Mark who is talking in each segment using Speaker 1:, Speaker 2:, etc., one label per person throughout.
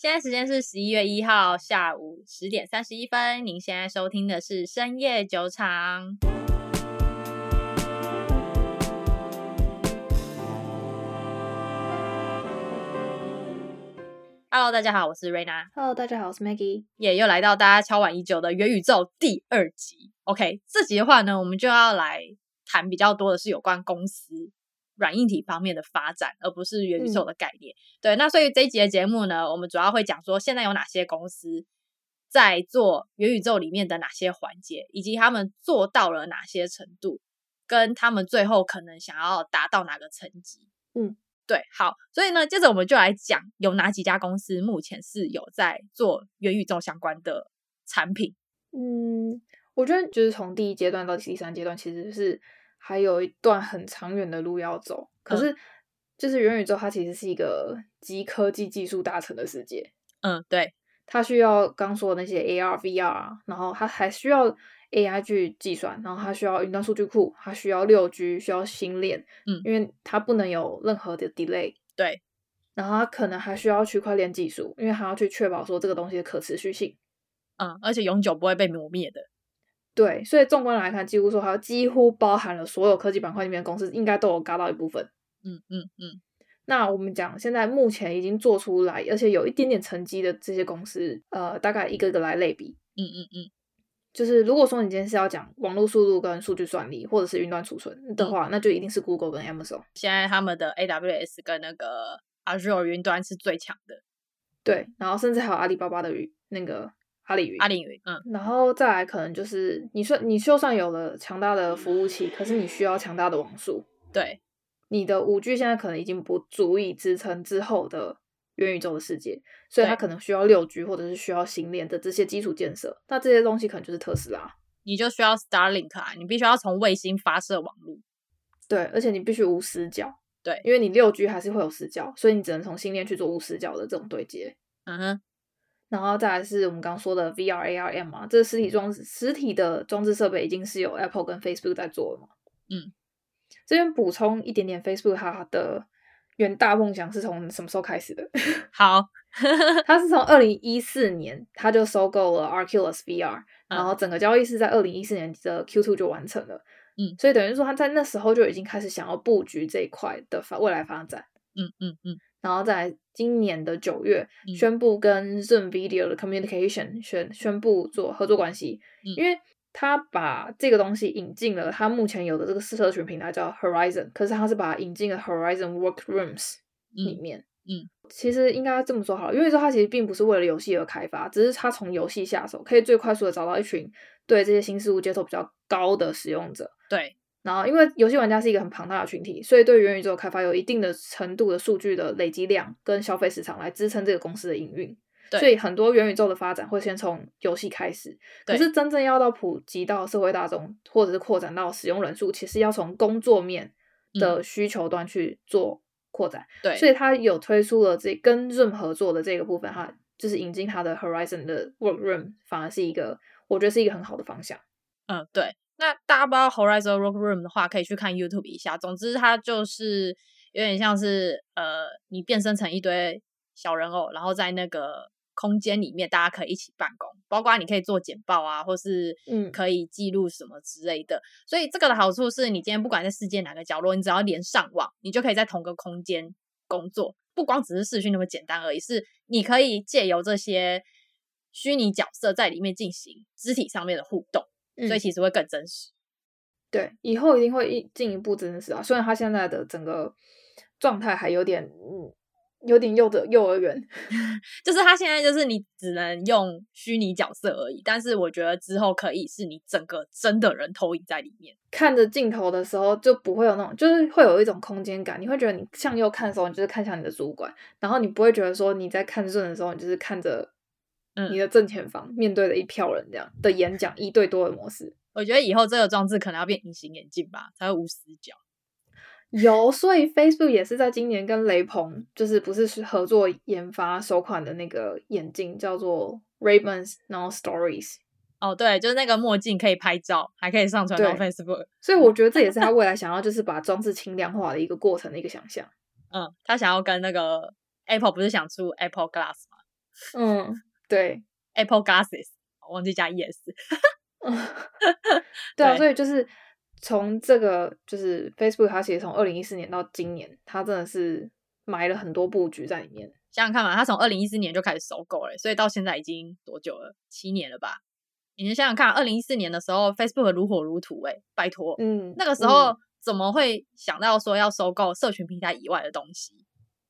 Speaker 1: 现在时间是十一月一号下午十点三十一分。您现在收听的是深夜酒场。Hello，大家好，我是瑞娜。
Speaker 2: Hello，大家好，我是 Maggie。
Speaker 1: 也又来到大家敲碗已久的元宇宙第二集。OK，这集的话呢，我们就要来谈比较多的是有关公司。软硬体方面的发展，而不是元宇宙的概念。嗯、对，那所以这一集的节目呢，我们主要会讲说现在有哪些公司在做元宇宙里面的哪些环节，以及他们做到了哪些程度，跟他们最后可能想要达到哪个层级。
Speaker 2: 嗯，
Speaker 1: 对，好，所以呢，接着我们就来讲有哪几家公司目前是有在做元宇宙相关的产品。
Speaker 2: 嗯，我觉得就是从第一阶段到第三阶段，其实是。还有一段很长远的路要走，可是就是元宇宙，它其实是一个集科技技术大成的世界。
Speaker 1: 嗯，对，
Speaker 2: 它需要刚说的那些 AR、VR，然后它还需要 AI 去计算，然后它需要云端数据库，它需要六 G，需要星链。
Speaker 1: 嗯，
Speaker 2: 因为它不能有任何的 delay。
Speaker 1: 对，
Speaker 2: 然后它可能还需要区块链技术，因为它要去确保说这个东西的可持续性。
Speaker 1: 嗯，而且永久不会被磨灭的。
Speaker 2: 对，所以纵观来看，几乎说它几乎包含了所有科技板块里面的公司，应该都有嘎到一部分。
Speaker 1: 嗯嗯嗯。
Speaker 2: 那我们讲现在目前已经做出来，而且有一点点成绩的这些公司，呃，大概一个个来类比。
Speaker 1: 嗯嗯嗯。
Speaker 2: 就是如果说你今天是要讲网络速度跟数据算力，或者是云端储存的话，嗯，那就一定是 Google 跟 Amazon。
Speaker 1: 现在他们的 AWS 跟那个 Azure 云端是最强的。
Speaker 2: 对，然后甚至还有阿里巴巴的云那个。阿里云，
Speaker 1: 阿里云，嗯，
Speaker 2: 然后再来可能就是你说你就算有了强大的服务器，可是你需要强大的网速，
Speaker 1: 对，
Speaker 2: 你的五 G 现在可能已经不足以支撑之后的元宇宙的世界，所以它可能需要六 G 或者是需要星链的这些基础建设，那这些东西可能就是特斯拉，
Speaker 1: 你就需要 Starlink 啊，你必须要从卫星发射网络，
Speaker 2: 对，而且你必须无死角，
Speaker 1: 对，
Speaker 2: 因为你六 G 还是会有死角，所以你只能从星链去做无死角的这种对接，
Speaker 1: 嗯哼。
Speaker 2: 然后再来是我们刚刚说的 VR、AR、M 嘛，这个实体装置、实体的装置设备已经是有 Apple 跟 Facebook 在做了嘛。
Speaker 1: 嗯，
Speaker 2: 这边补充一点点，Facebook 它的远大梦想是从什么时候开始的？
Speaker 1: 好，
Speaker 2: 它是从二零一四年，它就收购了 Oculus VR，然后整个交易是在二零一四年的 Q2 就完成了。
Speaker 1: 嗯，
Speaker 2: 所以等于说它在那时候就已经开始想要布局这一块的发未来发展。
Speaker 1: 嗯嗯嗯。
Speaker 2: 然后在今年的九月宣布跟 Zoom Video 的 Communication 宣宣布做合作关系，
Speaker 1: 嗯，
Speaker 2: 因为他把这个东西引进了他目前有的这个社群平台叫 Horizon，可是他是把它引进了 Horizon Workrooms 里面。
Speaker 1: 嗯，嗯
Speaker 2: 其实应该这么说好了，因为说它其实并不是为了游戏而开发，只是他从游戏下手，可以最快速的找到一群对这些新事物接受比较高的使用者。
Speaker 1: 对。
Speaker 2: 然后，因为游戏玩家是一个很庞大的群体，所以对元宇宙开发有一定的程度的数据的累积量跟消费市场来支撑这个公司的营运。
Speaker 1: 对，
Speaker 2: 所以很多元宇宙的发展会先从游戏开始，可是真正要到普及到社会大众，或者是扩展到使用人数，其实要从工作面的需求端去做扩展。
Speaker 1: 对，
Speaker 2: 所以他有推出了这跟 Zoom 合作的这个部分，哈，就是引进他的 Horizon 的 Workroom，反而是一个我觉得是一个很好的方向。
Speaker 1: 嗯，对。那大家不知道 Horizon Rock Room 的话，可以去看 YouTube 一下。总之，它就是有点像是呃，你变身成一堆小人偶，然后在那个空间里面，大家可以一起办公，包括你可以做简报啊，或是嗯，可以记录什么之类的。嗯。所以这个的好处是你今天不管在世界哪个角落，你只要连上网，你就可以在同个空间工作。不光只是视讯那么简单而已，是你可以借由这些虚拟角色在里面进行肢体上面的互动。所以其实会更真实，
Speaker 2: 嗯，对，以后一定会一进一步真实啊。虽然他现在的整个状态还有点，嗯，有点幼的幼儿园，
Speaker 1: 就是他现在就是你只能用虚拟角色而已。但是我觉得之后可以是你整个真的人投影在里面，
Speaker 2: 看着镜头的时候就不会有那种，就是会有一种空间感。你会觉得你向右看的时候，你就是看向你的主管，然后你不会觉得说你在看顺的时候，你就是看着。你的正前方面对了一票人这样的演讲，一对多的模式，
Speaker 1: 我觉得以后这个装置可能要变隐形眼镜吧，才会无死角。
Speaker 2: 有，所以 Facebook 也是在今年跟雷朋，就是不是合作研发首款的那个眼镜，叫做然后 Stories。
Speaker 1: 哦，对，就是那个墨镜可以拍照，还可以上传到 Facebook。
Speaker 2: 所以我觉得这也是他 未来想要就是把装置轻量化的一个过程的一个想象。
Speaker 1: 嗯，他想要跟那个 Apple 不是想出 Apple Glass 吗？
Speaker 2: 嗯，对
Speaker 1: ，Apple Glasses，忘记加 yes。
Speaker 2: 对啊，所以就是从这个就是 Facebook，它其实从二零一四年到今年，它真的是埋了很多布局在里面。
Speaker 1: 想想看嘛，它从二零一四年就开始收购了，所以到现在已经多久了？七年了吧？你先想想看，二零一四年的时候，Facebook 如火如荼，哎，拜托，
Speaker 2: 嗯，
Speaker 1: 那个时候怎么会想到说要收购社群平台以外的东西？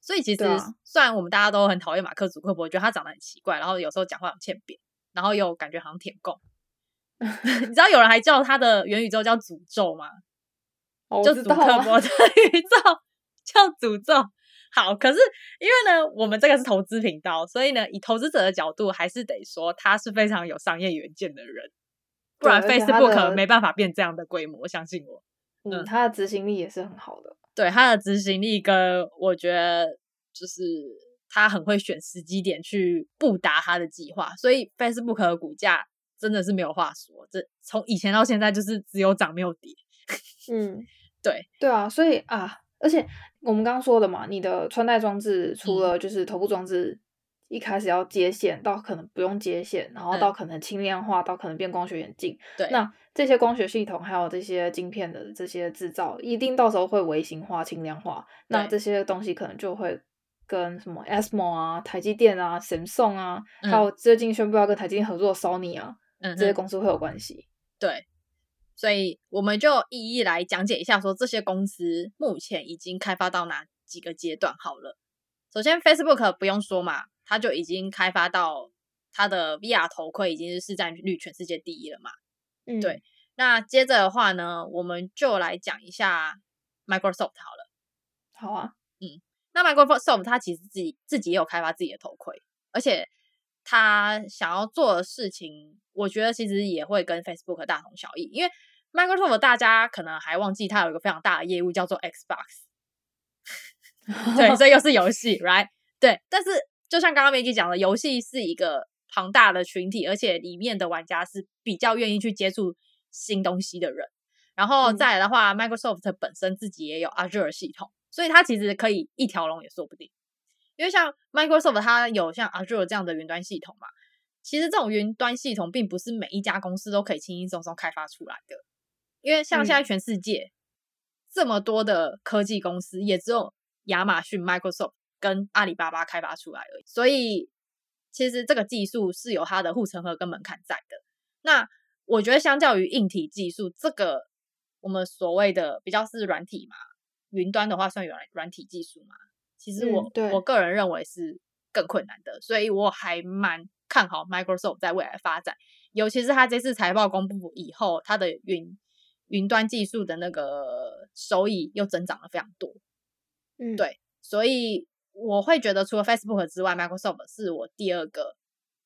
Speaker 1: 所以其实、啊、虽然我们大家都很讨厌马克·祖克伯，觉得他长得很奇怪，然后有时候讲话很欠扁，然后又感觉好像舔共。你知道有人还叫他的元宇宙叫诅咒吗？
Speaker 2: 哦、
Speaker 1: 就祖克伯的 宇宙叫诅咒。好，可是因为呢，我们这个是投资频道，所以呢，以投资者的角度，还是得说他是非常有商业远见的人，不然 Facebook 没办法变这样的规模。相信我，
Speaker 2: 嗯，他的执行力也是很好的。
Speaker 1: 对，他的执行力跟我觉得就是他很会选时机点去布达他的计划，所以 Facebook 的股价真的是没有话说。这从以前到现在就是只有涨没有跌。
Speaker 2: 嗯，
Speaker 1: 对，
Speaker 2: 对啊，所以啊，而且。我们刚刚说的嘛，你的穿戴装置除了就是头部装置一开始要接线，到可能不用接线，然后到可能轻量化，到可能变光学眼镜。
Speaker 1: 对，
Speaker 2: 那这些光学系统还有这些晶片的这些制造，一定到时候会微型化、轻量化。那这些东西可能就会跟什么 ASML 啊、台积电啊、Samsung 啊，还有最近宣布要跟台积电合作的 Sony 啊，这些公司会有关系。
Speaker 1: 对。所以我们就一一来讲解一下，说这些公司目前已经开发到哪几个阶段好了。首先，Facebook 不用说嘛，它就已经开发到它的 VR 头盔已经是市占率全世界第一了嘛。
Speaker 2: 嗯，
Speaker 1: 对。那接着的话呢，我们就来讲一下 Microsoft 好了。
Speaker 2: 好啊，
Speaker 1: 嗯，那 Microsoft 它其实自己自己也有开发自己的头盔，而且它想要做的事情，我觉得其实也会跟 Facebook 大同小异，因为 Microsoft 大家可能还忘记，它有一个非常大的业务叫做 Xbox，对，所以又是游戏，right？对，但是就像刚刚 Maggie 讲的，游戏是一个庞大的群体，而且里面的玩家是比较愿意去接触新东西的人。然后再来的话，嗯，Microsoft 本身自己也有 Azure 系统，所以它其实可以一条龙也说不定。因为像 Microsoft 它有像 Azure 这样的云端系统嘛，其实这种云端系统并不是每一家公司都可以轻轻松松开发出来的。因为像现在全世界这么多的科技公司，也只有亚马逊、Microsoft 跟阿里巴巴开发出来而已。所以其实这个技术是有它的护城河跟门槛在的。那我觉得相较于硬体技术，这个我们所谓的比较是软体嘛，云端的话算软软体技术嘛。其实我、
Speaker 2: 嗯、
Speaker 1: 我个人认为是更困难的，所以我还蛮看好 Microsoft 在未来的发展，尤其是他这次财报公布以后，它的云。云端技术的那个收益又增长了非常多，
Speaker 2: 嗯，
Speaker 1: 对，所以我会觉得除了 Facebook 之外，Microsoft 是我第二个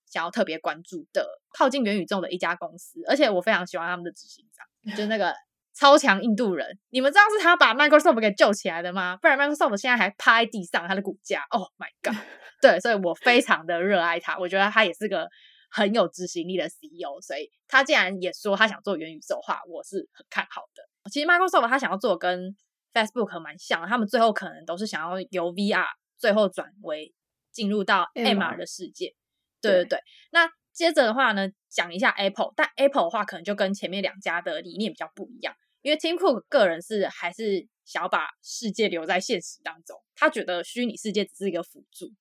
Speaker 1: 想要特别关注的靠近元宇宙的一家公司，而且我非常喜欢他们的执行长，就是那个 超强印度人。你们知道是他把 Microsoft 给救起来的吗？不然 Microsoft 现在还趴在地上，他的股价，Oh my god！对，所以我非常的热爱他，我觉得他也是个。很有执行力的 CEO，所以他既然也说他想做元宇宙化，我是很看好的。其实 Microsoft 他想要做跟 Facebook 蛮像，他们最后可能都是想要由 VR 最后转为进入到 MR 的世界。对对对。那接着的话呢，讲一下 Apple，但 Apple 的话可能就跟前面两家的理念比较不一样，因为 Tim Cook 个人是还是想要把世界留在现实当中，他觉得虚拟世界只是一个辅助。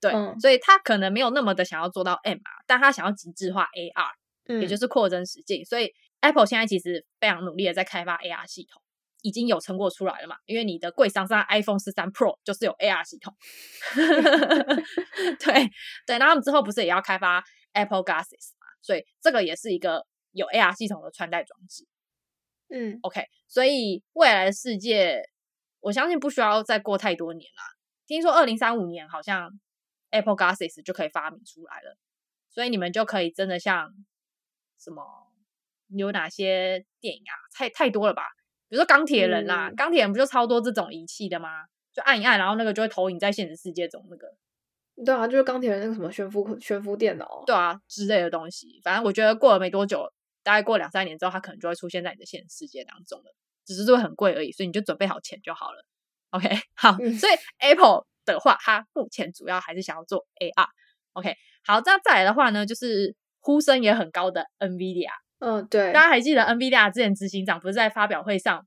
Speaker 1: 对，嗯、所以他可能没有那么的想要做到 MR，但他想要极致化 AR，嗯，也就是扩增实境。所以 Apple 现在其实非常努力的在开发 AR 系统，已经有成果出来了嘛。因为你的柜上上 iPhone 十三 Pro 就是有 AR 系统，对对。那他们之后不是也要开发 Apple Glasses 嘛？所以这个也是一个有 AR 系统的穿戴装置。
Speaker 2: 嗯
Speaker 1: ，OK。所以未来的世界，我相信不需要再过太多年啦。听说二零三五年好像。Apple Glasses 就可以发明出来了，所以你们就可以真的像什么有哪些电影啊？太太多了吧？比如说钢铁人啦、啊，钢铁、嗯、人不就超多这种仪器的吗？就按一按，然后那个就会投影在现实世界中那个。
Speaker 2: 对啊，就是钢铁人那个什么悬浮悬浮电脑，
Speaker 1: 对啊之类的东西。反正我觉得过了没多久，大概过两三年之后，它可能就会出现在你的现实世界当中了。只是会很贵而已，所以你就准备好钱就好了。OK，好，嗯、所以 Apple。的话，它目前主要还是想要做 AR。OK，好，这样再来的话呢，就是呼声也很高的 NVIDIA。
Speaker 2: 嗯，对，
Speaker 1: 大家还记得 NVIDIA 之前执行长不是在发表会上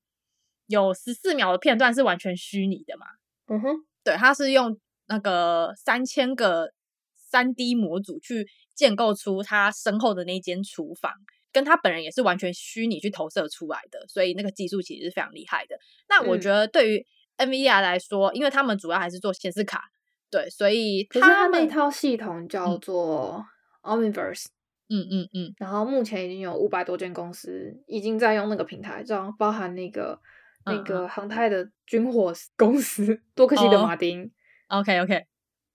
Speaker 1: 有十四秒的片段是完全虚拟的嘛？
Speaker 2: 嗯哼，
Speaker 1: 对，他是用那个三千个三 D 模组去建构出他身后的那间厨房，跟他本人也是完全虚拟去投射出来的，所以那个技术其实是非常厉害的。那我觉得对于 NVIDIA 来说，因为他们主要还是做显示卡，对，所以
Speaker 2: 他那套系统叫做 Omniverse。
Speaker 1: 嗯嗯嗯嗯，
Speaker 2: 然后目前已经有五百多间公司已经在用那个平台，这样包含那个、嗯、那个航太的军火 公司多克西德马丁。
Speaker 1: 哦、OK OK，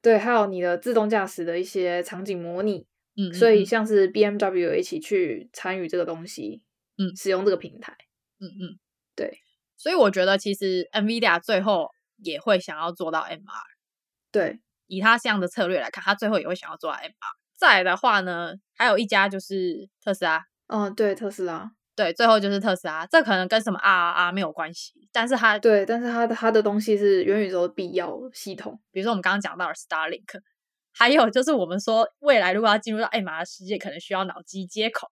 Speaker 2: 对，还有你的自动驾驶的一些场景模拟。
Speaker 1: 嗯，嗯，
Speaker 2: 所以像是 BMW 一起去参与这个东西，
Speaker 1: 嗯，
Speaker 2: 使用这个平台。
Speaker 1: 嗯嗯，
Speaker 2: 对，
Speaker 1: 所以我觉得其实 NVIDIA 最后也会想要做到 MR。
Speaker 2: 对，
Speaker 1: 以他这样的策略来看，他最后也会想要做到 MR。再来的话呢，还有一家就是特斯拉。
Speaker 2: 嗯、哦，对，特斯拉，
Speaker 1: 对，最后就是特斯拉。这可能跟什么 RRR 没有关系，但是它
Speaker 2: 对，但是它的它的东西是元宇宙的必要系统。
Speaker 1: 比如说我们刚刚讲到的 Starlink，还有就是我们说未来如果要进入到 MR 的世界，可能需要脑机接口。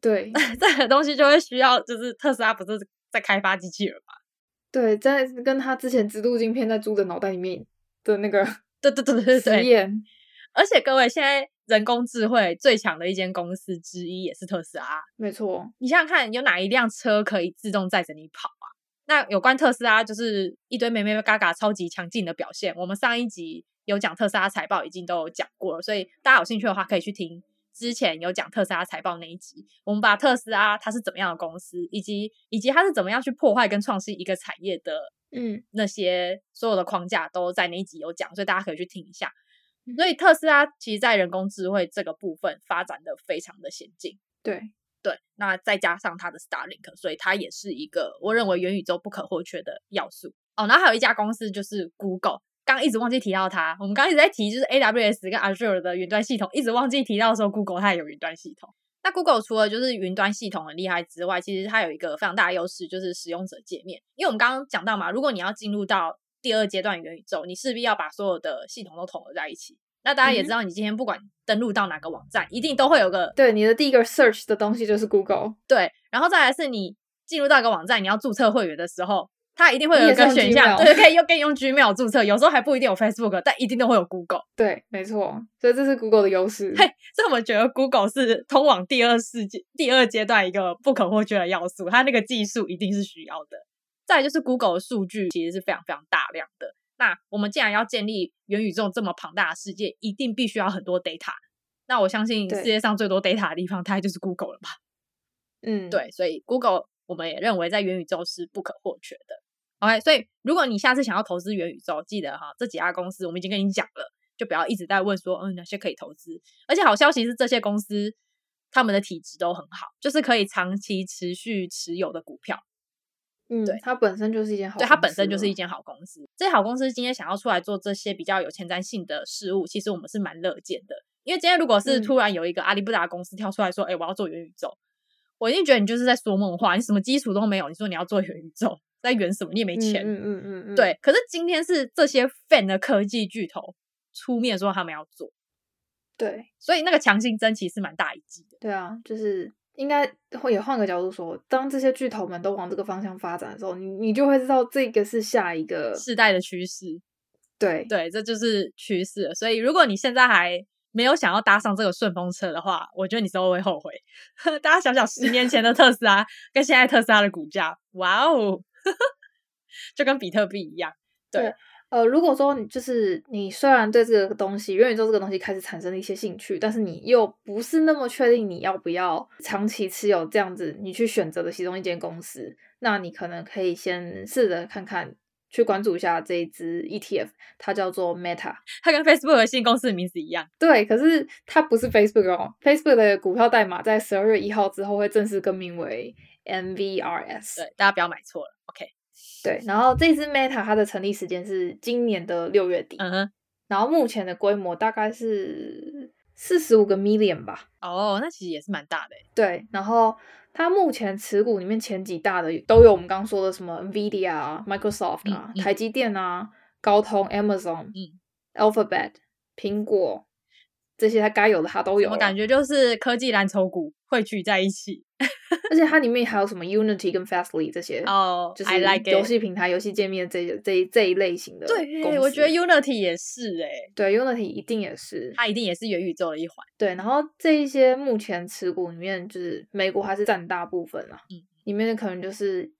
Speaker 2: 对，
Speaker 1: 这个东西就会需要，就是特斯拉不是在开发机器人吗？
Speaker 2: 对，在跟他之前植入晶片在猪的脑袋里面的那个，
Speaker 1: 对对对对对，
Speaker 2: 实验。
Speaker 1: 而且各位现在。人工智慧最强的一间公司之一也是特斯拉，
Speaker 2: 没错。
Speaker 1: 你想想看，有哪一辆车可以自动载着你跑啊？那有关特斯拉，就是一堆眉眉角角超级强劲的表现。我们上一集有讲特斯拉财报，已经都有讲过了，所以大家有兴趣的话，可以去听之前有讲特斯拉财报那一集。我们把特斯拉它是怎么样的公司，以及以及它是怎么样去破坏跟创新一个产业的，嗯，那些所有的框架都在那一集有讲，所以大家可以去听一下。所以特斯拉其实，在人工智慧这个部分发展的非常的先进。
Speaker 2: 对
Speaker 1: 对，那再加上它的 Starlink，所以它也是一个我认为元宇宙不可或缺的要素。哦，然后还有一家公司就是 Google，刚刚一直忘记提到它。我们刚刚一直在提就是 AWS 跟 Azure 的云端系统，一直忘记提到说 Google 它也有云端系统。那 Google 除了就是云端系统很厉害之外，其实它有一个非常大的优势，就是使用者界面。因为我们刚刚讲到嘛，如果你要进入到第二阶段元宇宙，你势必要把所有的系统都统合在一起。那大家也知道，你今天不管登录到哪个网站，嗯、一定都会有个
Speaker 2: 对你的第一个 search 的东西就是 Google。
Speaker 1: 对，然后再来是你进入到一个网站，你要注册会员的时候，它一定会有一个选项，对，可以用可以用 Gmail 注册，有时候还不一定有 Facebook，但一定都会有 Google。
Speaker 2: 对，没错，所以这是 Google 的优势。
Speaker 1: 嘿，所以我们觉得 Google 是通往第二世界、第二阶段一个不可或缺的要素，它那个技术一定是需要的。再来就是 Google 的数据其实是非常非常大量的。那我们既然要建立元宇宙这么庞大的世界，一定必须要很多 data。那我相信世界上最多 data 的地方，它也就是 Google 了吧？
Speaker 2: 嗯，
Speaker 1: 对，所以 Google 我们也认为在元宇宙是不可或缺的。OK，所以如果你下次想要投资元宇宙，记得哈，这几家公司我们已经跟你讲了，就不要一直在问说，嗯，哪些可以投资。而且好消息是，这些公司他们的体质都很好，就是可以长期持续持有的股票。
Speaker 2: 嗯，对，它本身就是一件好，
Speaker 1: 对，它本身就是一间好公司。这些好公司今天想要出来做这些比较有前瞻性的事物，其实我们是蛮乐见的。因为今天如果是突然有一个阿里不达公司跳出来说：“哎、嗯，我要做元宇宙”，我一定觉得你就是在说梦话，你什么基础都没有，你说你要做元宇宙，在圆什么？你也没钱。
Speaker 2: 嗯嗯嗯，
Speaker 1: 对。可是今天是这些 fan 的科技巨头出面说他们要做，
Speaker 2: 对，
Speaker 1: 所以那个强心针其实是蛮大一剂的。
Speaker 2: 对啊，就是。应该会也换个角度说，当这些巨头们都往这个方向发展的时候，你你就会知道这个是下一个
Speaker 1: 世代的趋势。
Speaker 2: 对
Speaker 1: 对，这就是趋势。所以如果你现在还没有想要搭上这个顺风车的话，我觉得你之后会后悔。大家想想，十年前的特斯拉跟现在特斯拉的股价，哇哦，就跟比特币一样。对。对
Speaker 2: 呃，如果说你就是你虽然对这个东西元宇宙这个东西开始产生了一些兴趣，但是你又不是那么确定你要不要长期持有这样子，你去选择的其中一间公司，那你可能可以先试着看看，去关注一下这一支 ETF，它叫做 Meta，
Speaker 1: 它跟 Facebook 的新公司的名字一样。
Speaker 2: 对，可是它不是 Facebook 哦，Facebook 的股票代码在十二月一号之后会正式更名为 MVRS。
Speaker 1: 对，大家不要买错了，OK。
Speaker 2: 对，然后这支 Meta 它的成立时间是今年的六月底，
Speaker 1: 嗯哼，
Speaker 2: 然后目前的规模大概是四十五个 million 吧。
Speaker 1: 哦，那其实也是蛮大的。
Speaker 2: 对，然后它目前持股里面前几大的都有我们刚刚说的什么 Nvidia 啊、Microsoft 啊、嗯嗯、台积电啊、高通、Amazon、
Speaker 1: 嗯、
Speaker 2: Alphabet、苹果、这些它该有的它都有。
Speaker 1: 我感觉就是科技蓝筹股汇聚在一起，
Speaker 2: 而且它里面还有什么 Unity 跟 Fastly 这些
Speaker 1: 哦，
Speaker 2: 就是游戏平台、游戏界面这这一这一类型的。
Speaker 1: 对，我觉得 Unity 也是哎，
Speaker 2: 对，Unity 一定也是，
Speaker 1: 它一定也是元宇宙的一环。
Speaker 2: 对，然后这一些目前持股里面，就是美国还是占大部分啊。嗯，里面的可能就是。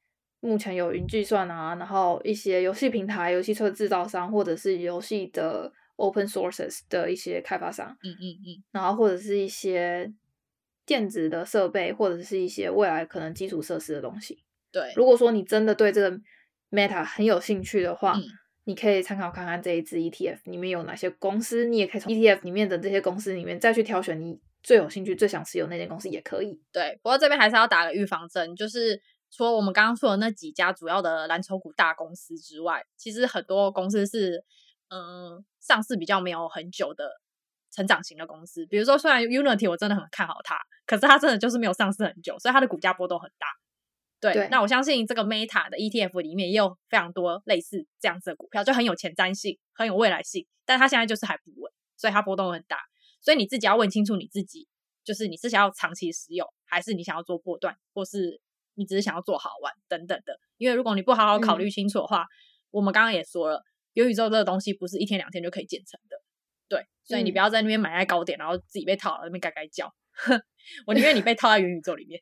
Speaker 2: 目前有云计算啊，然后一些游戏平台、游戏车制造商，或者是游戏的 open sources 的一些开发商，
Speaker 1: 嗯嗯嗯，
Speaker 2: 然后或者是一些电子的设备，或者是一些未来可能基础设施的东西。
Speaker 1: 对，
Speaker 2: 如果说你真的对这个 Meta 很有兴趣的话，
Speaker 1: 嗯，
Speaker 2: 你可以参考看看这一支 ETF 里面有哪些公司，你也可以从 ETF 里面的这些公司里面再去挑选你最有兴趣、最想持有那间公司也可以。
Speaker 1: 对，不过这边还是要打个预防针，就是。除了我们刚刚说的那几家主要的蓝筹股大公司之外，其实很多公司是嗯上市比较没有很久的成长型的公司。比如说，虽然 Unity 我真的很看好它，可是它真的就是没有上市很久，所以它的股价波动很大。对，对，那我相信这个 Meta 的 ETF 里面也有非常多类似这样子的股票，就很有前瞻性、很有未来性，但它现在就是还不稳，所以它波动很大。所以你自己要问清楚你自己，就是你是想要长期持有，还是你想要做波段，或是？你只是想要做好玩等等的，因为如果你不好好考虑清楚的话，嗯、我们刚刚也说了，元宇宙这个东西不是一天两天就可以建成的，对，所以你不要在那边买在高点，然后自己被套了那边该该叫，我宁愿你被套在元宇宙里面。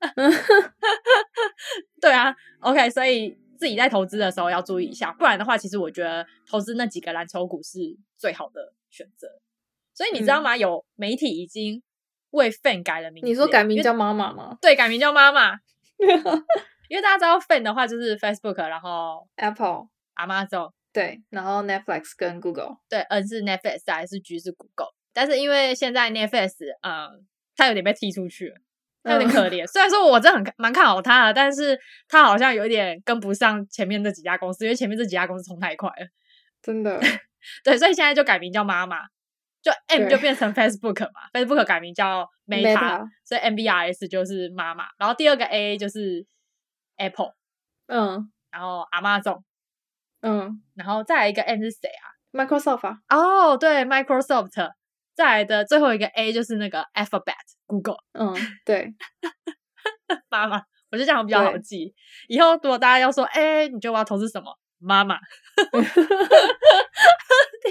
Speaker 1: 对啊，OK，所以自己在投资的时候要注意一下，不然的话，其实我觉得投资那几个蓝筹股是最好的选择。所以你知道吗？嗯、有媒体已经为 Fan 改了名字，
Speaker 2: 你说改名叫妈妈吗？
Speaker 1: 对，改名叫妈妈。因为大家知道 Fan 的话就是 Facebook，然后
Speaker 2: Apple、
Speaker 1: Amazon，
Speaker 2: 对，然后 Netflix 跟 Google，
Speaker 1: 对，N 是 Netflix 还是 G 是 Google？但是因为现在 Netflix，嗯，他有点被踢出去了，他有点可怜。嗯、虽然说我真的很蛮看好他的，但是他好像有一点跟不上前面这几家公司，因为前面这几家公司冲太快了，
Speaker 2: 真的。
Speaker 1: 对，所以现在就改名叫妈妈，就 M 就变成 Facebook 嘛，Facebook 改名叫 Meta, Meta，所以 MBRS 就是妈妈，然后第二个 A 就是 Apple，
Speaker 2: 嗯，
Speaker 1: 然后 Amazon，
Speaker 2: 嗯，
Speaker 1: 然后再来一个 M 是谁啊
Speaker 2: ？Microsoft 啊？
Speaker 1: 哦，对，Microsoft，再来的最后一个 A 就是那个 Alphabet，Google，
Speaker 2: 嗯，对，
Speaker 1: 妈妈，我就这样比较好记，以后如果大家要说，哎，你觉得我要投资什么？妈妈，听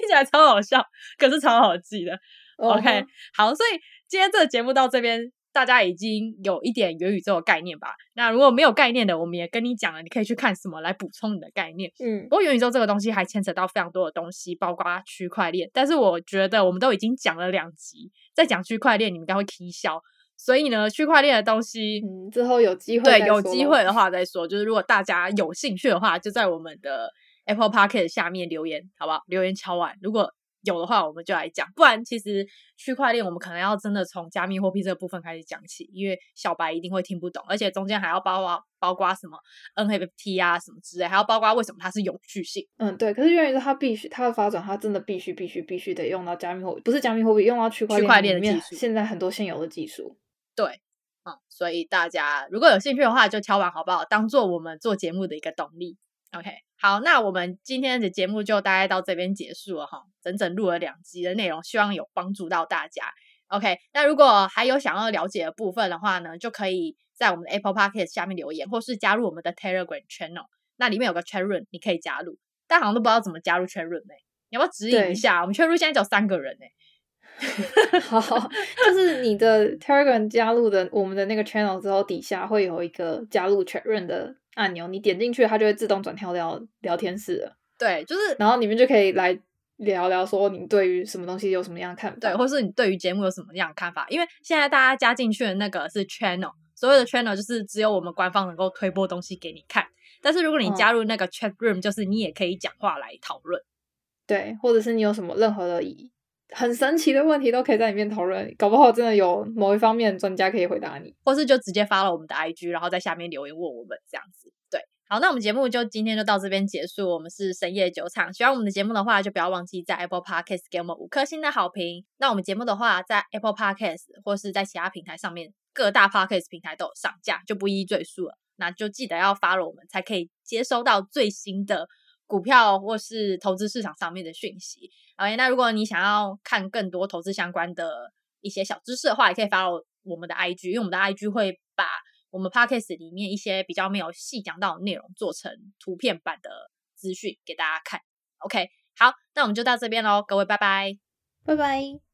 Speaker 1: 起来超好笑，可是超好记的。OK，、uh. 好，所以今天这个节目到这边，大家已经有一点元宇宙的概念吧？那如果没有概念的，我们也跟你讲了，你可以去看什么来补充你的概念。
Speaker 2: 嗯，
Speaker 1: 不过元宇宙这个东西还牵扯到非常多的东西，包括区块链。但是我觉得我们都已经讲了两集，再讲区块链，你们应该会起笑。所以呢，区块链的东西，
Speaker 2: 嗯，之后有机会
Speaker 1: 对有机会的话再说。就是如果大家有兴趣的话，就在我们的 Apple Podcast 下面留言，好不好？留言敲完，如果有的话，我们就来讲。不然，其实区块链我们可能要真的从加密货币这个部分开始讲起，因为小白一定会听不懂，而且中间还要包括包括什么 NFT 啊什么之类，还要包括为什么它是永续性。
Speaker 2: 嗯，对。可是元宇宙它必须它的发展，它真的必须必须必须得用到加密货币，不是加密货币，用到区块链的技术现在很多现有的技术。
Speaker 1: 对，嗯，所以大家如果有兴趣的话，就敲完好不好？当做我们做节目的一个动力。OK，好，那我们今天的节目就大概到这边结束了哈，整整录了两集的内容，希望有帮助到大家。OK，那如果还有想要了解的部分的话呢，就可以在我们的 Apple Podcast 下面留言，或是加入我们的 Telegram Channel，那里面有个 Room，你可以加入。但好像都不知道怎么加入 Room 呢？你要不要指引一下？我们 Room 现在只有三个人呢。
Speaker 2: 好，就是你的 Telegram 加入的我们的那个 channel 之后，底下会有一个加入 Room 的按钮，你点进去，它就会自动转跳到聊天室了。
Speaker 1: 对，就是，
Speaker 2: 然后你们就可以来聊聊，说你对于什么东西有什么样的看法，
Speaker 1: 对，或是你对于节目有什么样的看法。因为现在大家加进去的那个是 channel，所有的 channel 就是只有我们官方能够推播东西给你看。但是如果你加入那个 Chat Room，就是你也可以讲话来讨论，
Speaker 2: 对，或者是你有什么任何的疑。很神奇的问题都可以在里面讨论，搞不好真的有某一方面专家可以回答你，
Speaker 1: 或是就直接发了我们的 IG，然后在下面留言问我们这样子。对，好，那我们节目就今天就到这边结束。我们是深夜酒厂，喜欢我们的节目的话，就不要忘记在 Apple Podcast 给我们五颗星的好评。那我们节目的话，在 Apple Podcast 或是在其他平台上面，各大 Podcast 平台都有上架，就不一一赘述了。那就记得要发了我们，才可以接收到最新的股票或是投资市场上面的讯息。OK，那如果你想要看更多投资相关的一些小知识的话，也可以 follow 我们的 IG，因为我们的 IG 会把我们 Podcast 里面一些比较没有细讲到的内容做成图片版的资讯给大家看。OK，好，那我们就到这边喽，各位拜拜，
Speaker 2: 拜拜。